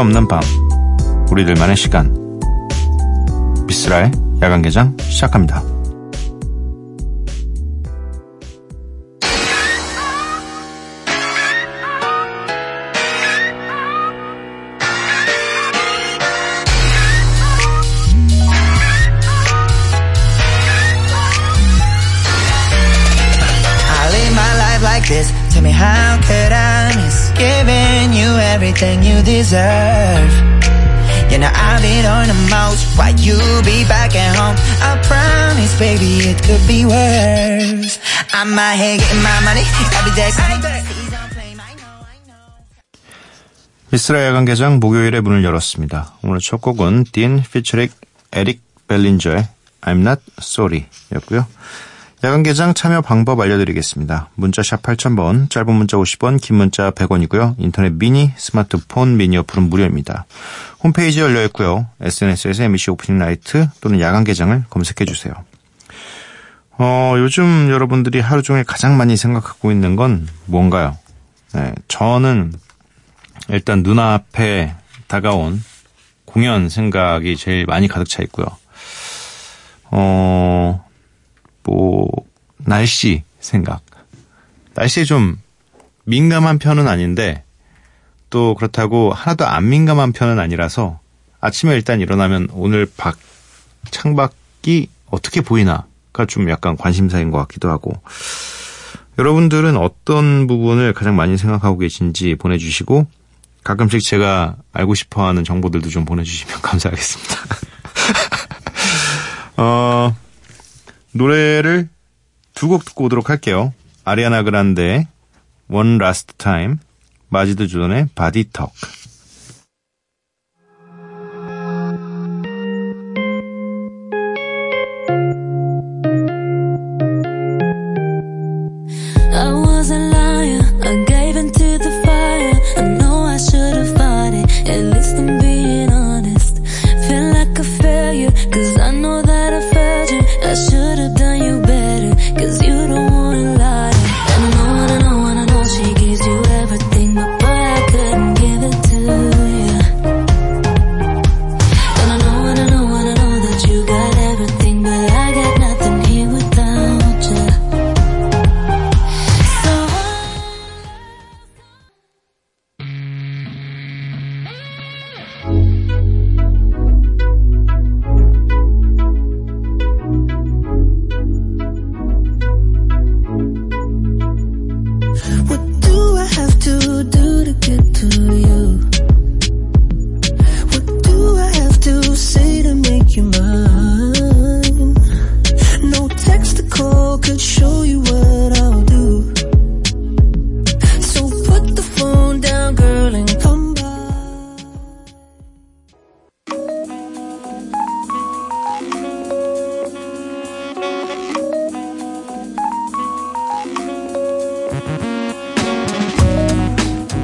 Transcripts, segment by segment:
없는 밤 우리들만의 시간 미스라의 야간 개장 시작합니다. Tell me how miss giving you everything you deserve? You know I've been on the most while you be back at home. I promise, baby, it could be worse. I'm out here getting my money every day. 미스라 야간 개장 목요일에 문을 열었습니다. 오늘 첫 곡은 딘 피처릭 에릭 벨린저의 I'm Not Sorry 였고요. 야간 개장 참여 방법 알려드리겠습니다. 문자샵 8000번, 짧은 문자 50원, 긴 문자 100원이고요. 인터넷 미니, 스마트폰 미니 어플은 무료입니다. 홈페이지 열려 있고요. SNS에서 MBC Open Night 또는 야간 개장을 검색해 주세요. 어, 요즘 여러분들이 하루 종일 가장 많이 생각하고 있는 건 뭔가요? 네, 저는 일단 눈앞에 다가온 공연 생각이 제일 많이 가득 차 있고요. 어, 뭐, 날씨 생각. 날씨에 좀 민감한 편은 아닌데, 또 그렇다고 하나도 안 민감한 편은 아니라서 아침에 일단 일어나면 오늘 밖, 창밖이 어떻게 보이나가 좀 약간 관심사인 것 같기도 하고, 여러분들은 어떤 부분을 가장 많이 생각하고 계신지 보내주시고, 가끔씩 제가 알고 싶어 하는 정보들도 좀 보내주시면 감사하겠습니다. 어, 노래를 두 곡 듣고 오도록 할게요. 아리아나 그란데의 One Last Time, 마지드 조던의 Body Talk.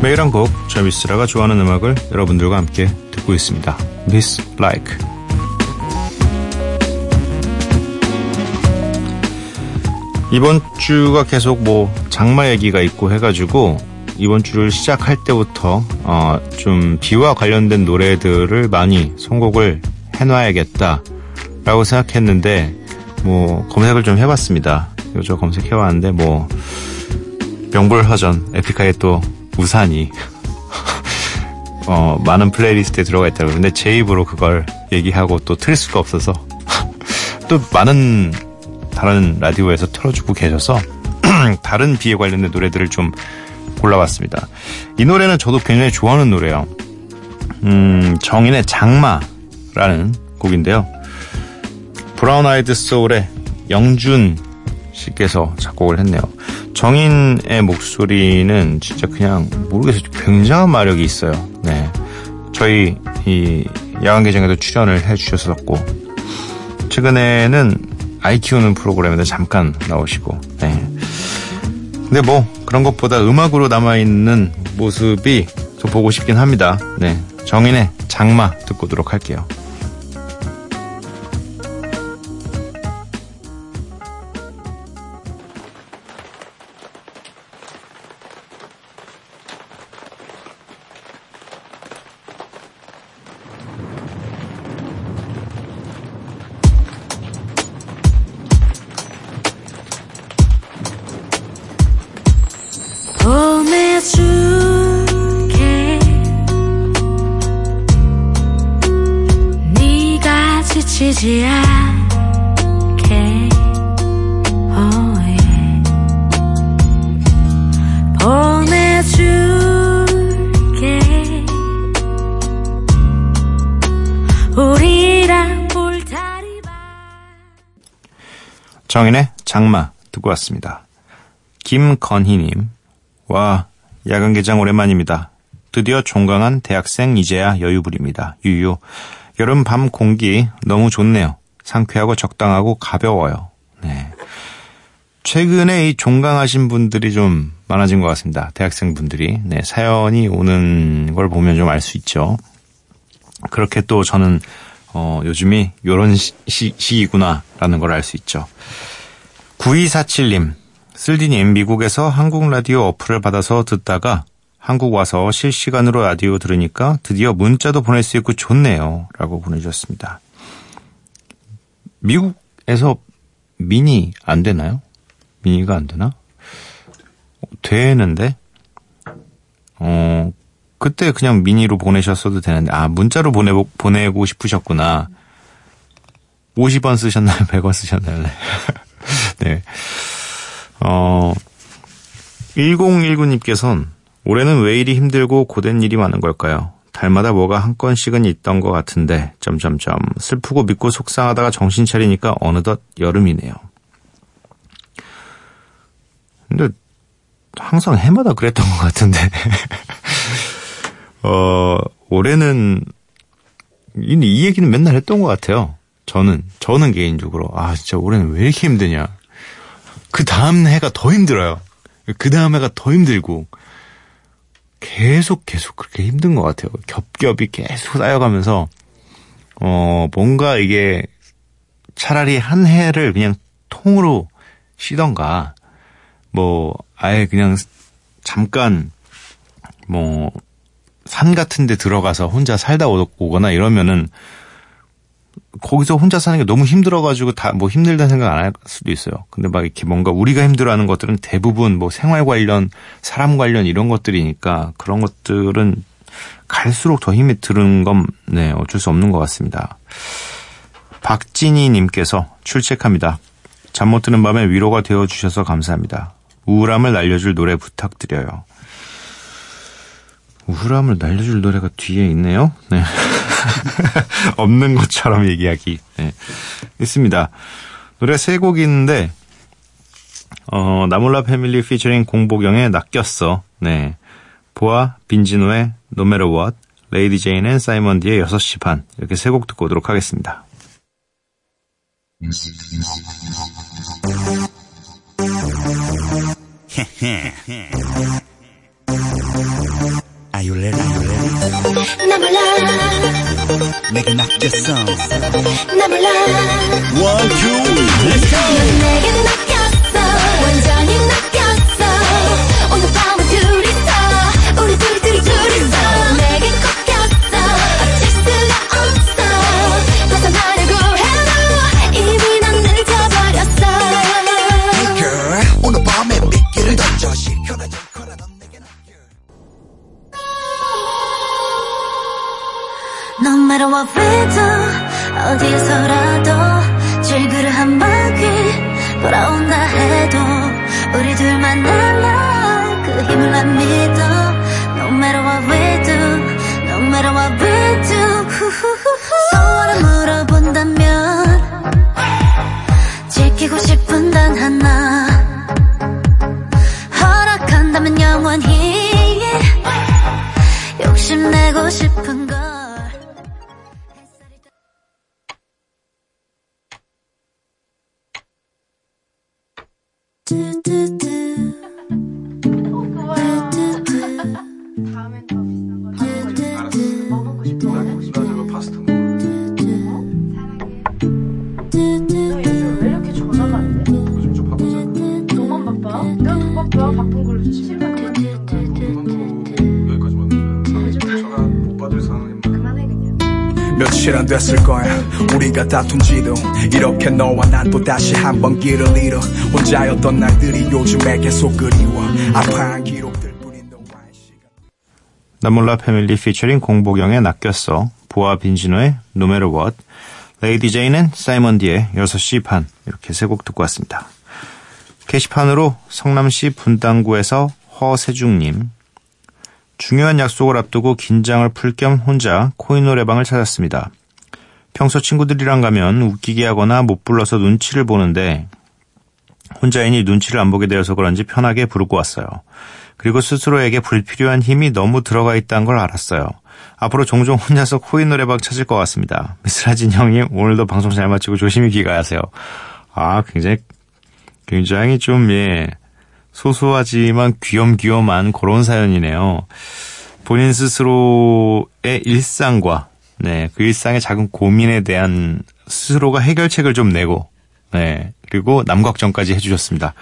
매일 한 곡, 저 미스라가 좋아하는 음악을 여러분들과 함께 듣고 있습니다. Miss Like. 이번 주가 계속 뭐 장마 얘기가 있고 해가지고 이번 주를 시작할 때부터 어, 좀 비와 관련된 노래들을 많이 선곡을 해놔야겠다라고 생각했는데 뭐 검색을 좀 해봤습니다. 요저 검색해왔는데 뭐 명불허전 에픽하이의 또 우산이 어, 많은 플레이리스트에 들어가 있다고 그러는데 제 입으로 그걸 얘기하고 또 틀릴 수가 없어서 또 많은 다른 라디오에서 틀어주고 계셔서 다른 비에 관련된 노래들을 좀 골라봤습니다. 이 노래는 저도 굉장히 좋아하는 노래예요. 음, 정인의 장마라는 곡인데요. 브라운 아이드 소울의 영준 씨께서 작곡을 했네요. 정인의 목소리는 진짜 그냥 모르겠어요. 굉장한 마력이 있어요. 네. 저희 이 야간 개장에도 출연을 해 주셨었고 최근에는 아이 키우는 프로그램에도 잠깐 나오시고 네. 근데 뭐 그런 것보다 음악으로 남아있는 모습이 좀 보고 싶긴 합니다. 네. 정인의 장마 듣고 오도록 할게요. 정인의 장마 듣고 왔습니다. 김건희님, 와, 야간 개장 오랜만입니다. 드디어 종강한 대학생 이제야 여유 부립니다. 유유. 여름 밤 공기 너무 좋네요. 상쾌하고 적당하고 가벼워요. 네. 최근에 이 종강하신 분들이 좀 많아진 것 같습니다. 대학생 분들이. 네, 사연이 오는 걸 보면 좀 알 수 있죠. 그렇게 또 저는, 어, 요즘이 요런 시, 시, 시기구나라는 걸 알 수 있죠. 9247님, 쓸디님, 미국에서 한국 라디오 어플을 받아서 듣다가 한국 와서 실시간으로 라디오 들으니까 드디어 문자도 보낼 수 있고 좋네요. 라고 보내주셨습니다. 미국에서 미니 안 되나요? 미니가 안 되나? 어, 되는데? 어, 그때 그냥 미니로 보내셨어도 되는데, 아, 문자로 보내, 보내고 싶으셨구나. 50원 쓰셨나요? 100원 쓰셨나요? 네. 네. 어, 1019님께서는 올해는 왜 이리 힘들고 고된 일이 많은 걸까요? 달마다 뭐가 한 건씩은 있던 것 같은데, 점점점. 슬프고 믿고 속상하다가 정신 차리니까 어느덧 여름이네요. 근데, 항상 해마다 그랬던 것 같은데. 어, 올해는, 이, 이 얘기는 맨날 했던 것 같아요. 저는, 저는 개인적으로. 아, 진짜 올해는 왜 이렇게 힘드냐. 그 다음 해가 더 힘들어요. 그 다음 해가 더 힘들고. 계속 계속 그렇게 힘든 것 같아요. 겹겹이 계속 쌓여가면서, 어, 뭔가 이게 차라리 한 해를 그냥 통으로 쉬던가, 뭐, 아예 그냥 잠깐, 뭐, 산 같은 데 들어가서 혼자 살다 오- 오거나 이러면은, 거기서 혼자 사는 게 너무 힘들어가지고 다 뭐 힘들다는 생각 안 할 수도 있어요. 근데 막 이렇게 뭔가 우리가 힘들어하는 것들은 대부분 뭐 생활 관련, 사람 관련 이런 것들이니까 그런 것들은 갈수록 더 힘이 드는 건 네, 어쩔 수 없는 것 같습니다. 박진희 님께서 출첵합니다. 잠 못 드는 밤에 위로가 되어 주셔서 감사합니다. 우울함을 날려줄 노래 부탁드려요. 우울함을 날려줄 노래가 뒤에 있네요. 네. 없는 것처럼 얘기하기. 네. 있습니다. 노래 세 곡이 있는데, 어, 나몰라 패밀리 피처링 공보경의 낚였어. 네. 보아, 빈지노의 No Matter What, 레이디 제인 and 사이먼 디의 6시 반. 이렇게 세 곡 듣고 오도록 하겠습니다. 나 몰라 내게 낚였어. 나 몰라 One, two, let's go. 내게 낚였어 No matter what we do 어디에서라도 질그를 한 바퀴 돌아온다 해도 우리 둘만 남아 그 힘을 난 믿어. No matter what we do No matter what we do 소원을 물어본다면 지키고 싶은 단 하나. 허락한다면 영원히 욕심내고 싶은 걸 실현됐을 거야. 우리가 다툰 지도 이렇게 너와 난 또 다시 한 번 길을 잃어 혼자였던 날들이 요즘에 계속 그리워. 아파한 기록들 뿐인 너와의 시간. 나몰라 패밀리 피처링 공보경의 낚였어. 보아 빈지노의 Matter What 레이디 제인은 사이먼 디의 6시 반. 이렇게 세 곡 듣고 왔습니다. 게시판으로 성남시 분당구에서 허세중님. 중요한 약속을 앞두고 긴장을 풀 겸 혼자 코인 노래방을 찾았습니다. 평소 친구들이랑 가면 웃기게 하거나 못 불러서 눈치를 보는데 혼자이니 눈치를 안 보게 되어서 그런지 편하게 부르고 왔어요. 그리고 스스로에게 불필요한 힘이 너무 들어가 있다는 걸 알았어요. 앞으로 종종 혼자서 코인 노래방 찾을 것 같습니다. 미스라진 형님 오늘도 방송 잘 마치고 조심히 귀가하세요. 아 굉장히 굉장히 좀 예. 소소하지만 귀염귀염한 그런 사연이네요. 본인 스스로의 일상과 네, 그 일상의 작은 고민에 대한 스스로가 해결책을 좀 내고 네, 그리고 남걱정까지 해주셨습니다.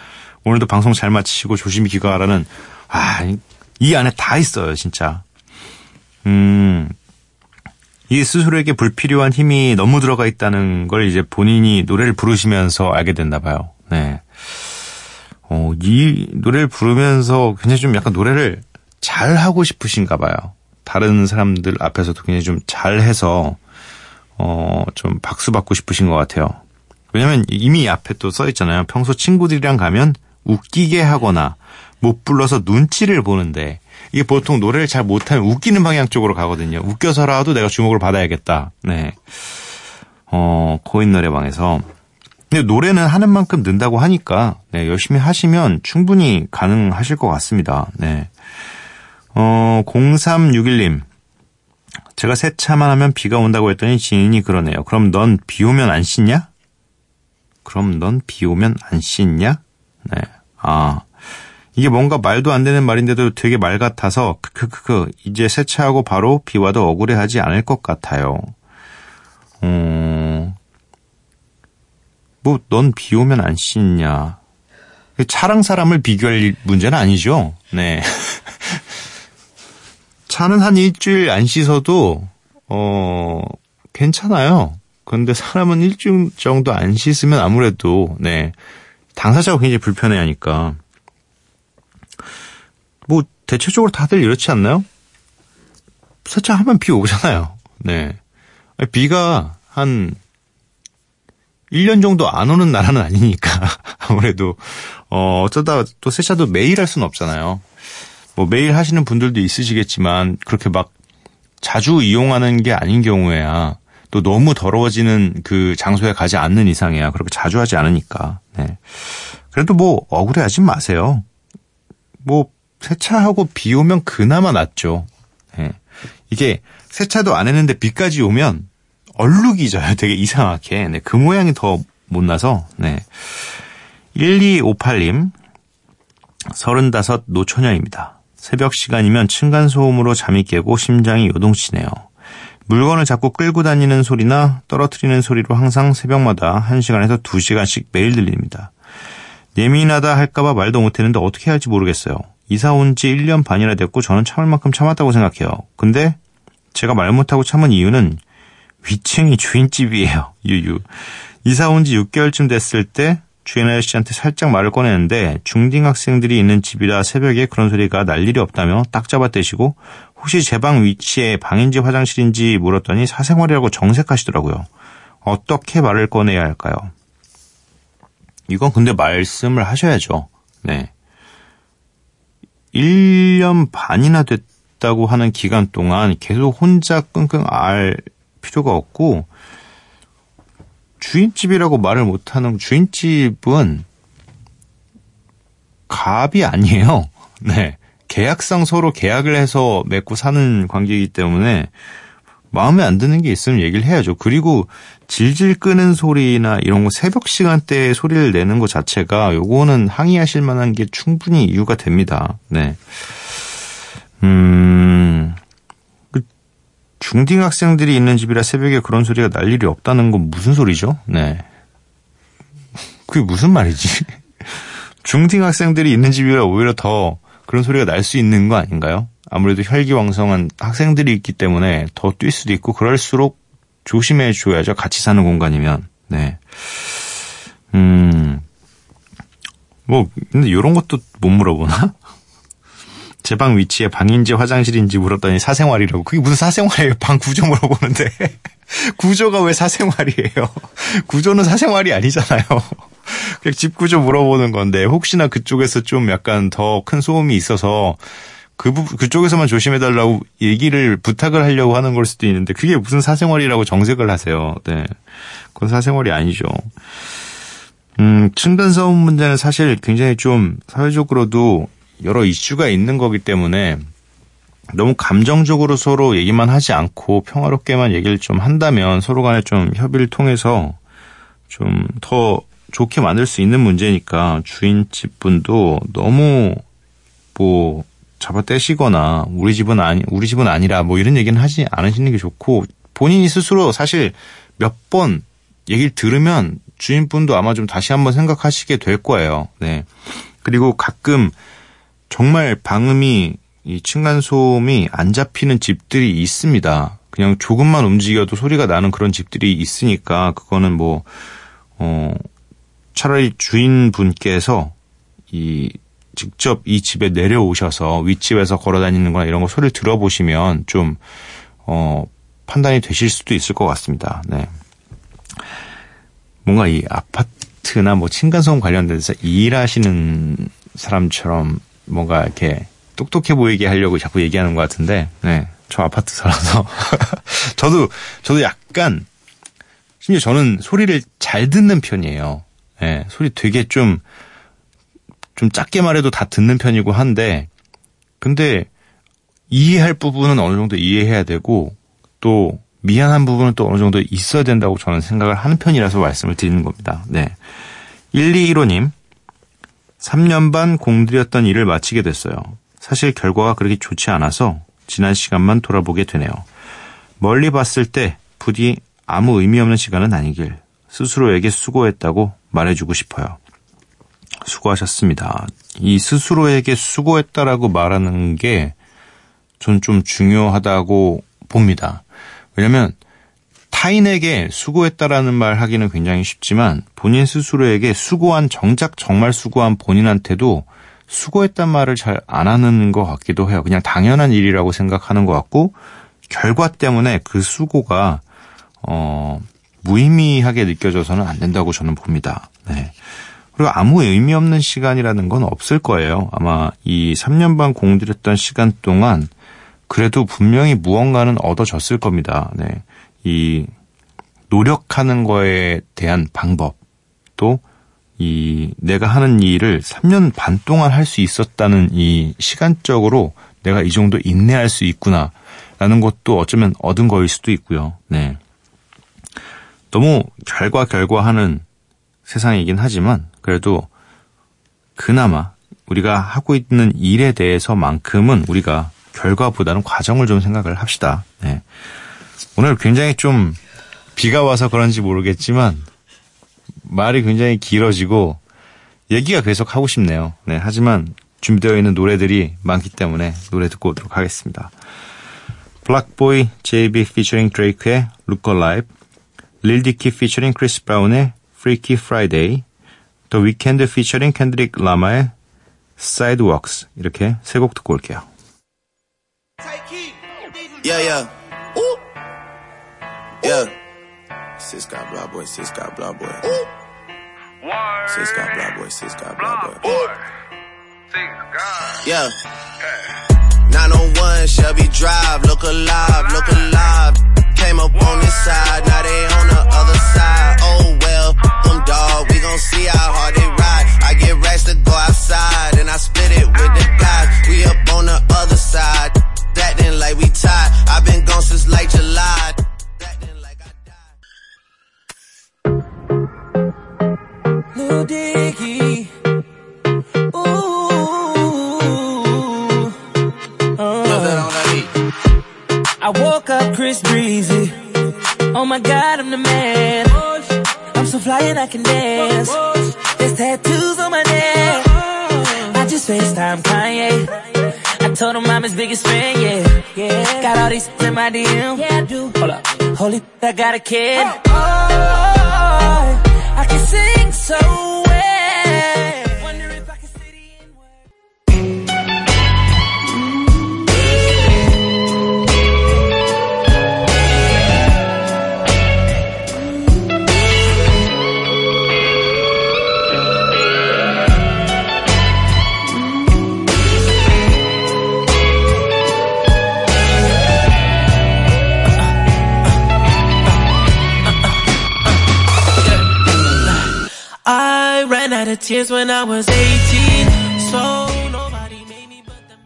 오늘도 방송 잘 마치시고 조심히 귀가하라는 아, 이- 이 안에 다 있어요, 진짜. 음, 이 스스로에게 불필요한 힘이 너무 들어가 있다는 걸 이제 본인이 노래를 부르시면서 알게 됐나 봐요. 네. 어, 이 노래를 부르면서 굉장히 좀 약간 노래를 잘 하고 싶으신가 봐요. 다른 사람들 앞에서도 굉장히 좀 잘해서, 어, 좀 박수 받고 싶으신 것 같아요. 왜냐면 이미 앞에 또 써 있잖아요. 평소 친구들이랑 가면 웃기게 하거나 못 불러서 눈치를 보는데 이게 보통 노래를 잘 못하면 웃기는 방향 쪽으로 가거든요. 웃겨서라도 내가 주목을 받아야겠다. 네. 어, 코인 노래방에서. 근데 노래는 하는 만큼 는다고 하니까, 네, 열심히 하시면 충분히 가능하실 것 같습니다. 네. 어, 0361님. 제가 세차만 하면 비가 온다고 했더니 지인이 그러네요. 그럼 넌 비 오면 안 씻냐? 그럼 넌 비 오면 안 씻냐? 네. 아. 이게 뭔가 말도 안 되는 말인데도 되게 말 같아서 크크크크 이제 세차하고 바로 비 와도 억울해하지 않을 것 같아요. 어. 뭐넌 비 오면 안 씻냐? 차랑 사람을 비교할 문제는 아니죠. 네. 차는 한 일주일 안 씻어도 어 괜찮아요. 그런데 사람은 일주일 정도 안 씻으면 아무래도 네 당사자가 굉장히 불편해하니까 뭐 대체적으로 다들 이렇지 않나요? 세차하면 비 오잖아요. 네 비가 한 1년 정도 안 오는 나라는 아니니까 아무래도 어 어쩌다 또 세차도 매일 할 수는 없잖아요. 뭐 매일 하시는 분들도 있으시겠지만 그렇게 막 자주 이용하는 게 아닌 경우에야 또 너무 더러워지는 그 장소에 가지 않는 이상이야 그렇게 자주 하지 않으니까. 네. 그래도 뭐 억울해하지 마세요. 뭐 세차하고 비 오면 그나마 낫죠. 네. 이게 세차도 안 했는데 비까지 오면 얼룩이 져요. 되게 이상하게. 네. 그 모양이 더 못나서. 네. 1258님. 35 노처녀입니다. 새벽 시간이면 층간소음으로 잠이 깨고 심장이 요동치네요. 물건을 자꾸 끌고 다니는 소리나 떨어뜨리는 소리로 항상 새벽마다 1시간에서 2시간씩 매일 들립니다. 예민하다 할까봐 말도 못했는데 어떻게 할지 모르겠어요. 이사 온 지 1년 반이나 됐고 저는 참을 만큼 참았다고 생각해요. 근데 제가 말 못하고 참은 이유는 위층이 주인집이에요. 유유. 이사 온 지 6개월쯤 됐을 때 주인 아저씨한테 살짝 말을 꺼내는데 중딩 학생들이 있는 집이라 새벽에 그런 소리가 날 일이 없다며 딱 잡아떼시고 혹시 제 방 위치에 방인지 화장실인지 물었더니 사생활이라고 정색하시더라고요. 어떻게 말을 꺼내야 할까요? 이건 근데 말씀을 하셔야죠. 네. 1년 반이나 됐다고 하는 기간 동안 계속 혼자 끙끙 알 필요가 없고 주인집이라고 말을 못하는 주인집은 갑이 아니에요. 네. 계약상 서로 계약을 해서 맺고 사는 관계이기 때문에 마음에 안 드는 게 있으면 얘기를 해야죠. 그리고 질질 끄는 소리나 이런 거 새벽 시간대에 소리를 내는 것 자체가 요거는 항의하실 만한 게 충분히 이유가 됩니다. 네. 음, 그 중딩 학생들이 있는 집이라 새벽에 그런 소리가 날 일이 없다는 건 무슨 소리죠? 네. 그게 무슨 말이지? 중딩 학생들이 있는 집이라 오히려 더 그런 소리가 날 수 있는 거 아닌가요? 아무래도 혈기왕성한 학생들이 있기 때문에 더 뛸 수도 있고 그럴수록 조심해 줘야죠. 같이 사는 공간이면. 네. 음. 뭐 근데 이런 것도 못 물어보나? 제 방 위치에 방인지 화장실인지 물었더니 사생활이라고. 그게 무슨 사생활이에요? 방 구조 물어보는데. 구조가 왜 사생활이에요? 구조는 사생활이 아니잖아요. 그냥 집 구조 물어보는 건데 혹시나 그쪽에서 좀 약간 더 큰 소음이 있어서 그 부, 그쪽에서만 조심해달라고 얘기를 부탁을 하려고 하는 걸 수도 있는데 그게 무슨 사생활이라고 정색을 하세요. 네. 그건 사생활이 아니죠. 음, 층간소음 문제는 사실 굉장히 좀 사회적으로도 여러 이슈가 있는 거기 때문에 너무 감정적으로 서로 얘기만 하지 않고 평화롭게만 얘기를 좀 한다면 서로 간에 좀 협의를 통해서 좀 더 좋게 만들 수 있는 문제니까 주인집 분도 너무 뭐 잡아 떼시거나 우리 집은 아니 우리 집은 아니라 뭐 이런 얘기는 하지 않으시는 게 좋고 본인이 스스로 사실 몇 번 얘기를 들으면 주인분도 아마 좀 다시 한번 생각하시게 될 거예요. 네. 그리고 가끔 정말 방음이 이 층간 소음이 안 잡히는 집들이 있습니다. 그냥 조금만 움직여도 소리가 나는 그런 집들이 있으니까 그거는 뭐 어, 차라리 주인분께서 이 직접 이 집에 내려오셔서 윗집에서 걸어 다니는 거나 이런 거 소리를 들어보시면 좀, 어, 판단이 되실 수도 있을 것 같습니다. 네. 뭔가 이 아파트나 뭐 층간소음 관련돼서 일하시는 사람처럼 뭔가 이렇게 똑똑해 보이게 하려고 자꾸 얘기하는 것 같은데, 네. 저 아파트 살아서. 저도, 저도 약간, 심지어 저는 소리를 잘 듣는 편이에요. 네. 소리 되게 좀, 좀 작게 말해도 다 듣는 편이고 한데, 근데 이해할 부분은 어느 정도 이해해야 되고, 또 미안한 부분은 또 어느 정도 있어야 된다고 저는 생각을 하는 편이라서 말씀을 드리는 겁니다. 네. 1215님, 3년 반 공들였던 일을 마치게 됐어요. 사실 결과가 그렇게 좋지 않아서 지난 시간만 돌아보게 되네요. 멀리 봤을 때 부디 아무 의미 없는 시간은 아니길 스스로에게 수고했다고 말해주고 싶어요. 수고하셨습니다. 이 스스로에게 수고했다라고 말하는 게 전 좀 중요하다고 봅니다. 왜냐면 타인에게 수고했다라는 말 하기는 굉장히 쉽지만 본인 스스로에게 수고한 정작 정말 수고한 본인한테도 수고했단 말을 잘 안 하는 것 같기도 해요. 그냥 당연한 일이라고 생각하는 것 같고 결과 때문에 그 수고가 어 무의미하게 느껴져서는 안 된다고 저는 봅니다. 네. 그리고 아무 의미 없는 시간이라는 건 없을 거예요. 아마 이 3년 반 공들였던 시간 동안 그래도 분명히 무언가는 얻어졌을 겁니다. 네. 이 노력하는 거에 대한 방법 또 이 내가 하는 일을 3년 반 동안 할 수 있었다는 이 시간적으로 내가 이 정도 인내할 수 있구나라는 것도 어쩌면 얻은 거일 수도 있고요. 네. 너무 결과 결과 하는 세상이긴 하지만 그래도 그나마 우리가 하고 있는 일에 대해서만큼은 우리가 결과보다는 과정을 좀 생각을 합시다. 네. 오늘 굉장히 좀 비가 와서 그런지 모르겠지만 말이 굉장히 길어지고 얘기가 계속 하고 싶네요. 네. 하지만 준비되어 있는 노래들이 많기 때문에 노래 듣고 오도록 하겠습니다. 블락보이 JB featuring Drake의 Look Alive, Dicky featuring Chris Brown의 Freaky Friday, The Weeknd featuring Kendrick Lamar의 Sidewalks 이렇게 세 곡 듣고 올게요. Yeah, yeah. Ooh. Yeah. Sis got blah boy, sis got blah boy. Ooh. Sis got blah boy, sis got blah boy. Ooh. Yeah. 901 Shelby Drive, look alive, look alive. Came up on this side, now they on the other side. Oh well, them dog, we gon' see how hard they ride. I get racks to go outside, and I split it with the guys. We up on the other side, acting like we tied. I've been gone since like July. Died. Lil Dicky. Ooh. Uh. I woke up Chris Breezy. Oh my god, I'm the man. I'm so fly and I can dance. There's tattoos on my neck. I just FaceTime Kanye. I Told him I'm his biggest fan, yeah. Yeah. Got all these in my DM. Yeah, I do. Hold up. Holy, I got a kid. Oh, oh, oh, oh I can sing so out of tears when I was 18. So nobody made me but the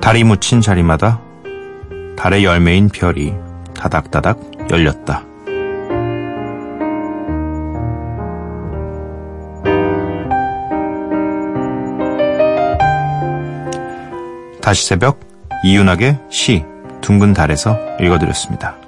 달이 묻힌 자리마다 달의 열매인 별이 다닥다닥 열렸다. 다시 새벽 이윤학의 시 둥근 달에서 읽어드렸습니다.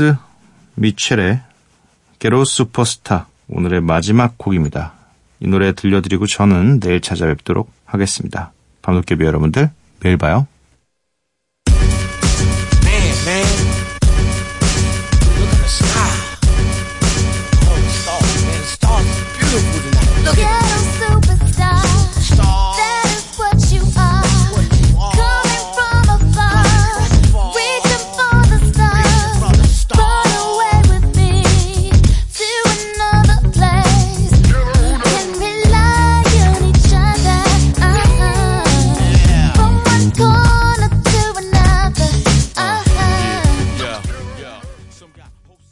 제임스 미첼의 게로 슈퍼스타 오늘의 마지막 곡입니다. 이 노래 들려드리고 저는 내일 찾아뵙도록 하겠습니다. 밤도깨비 여러분들 내일 봐요. Look at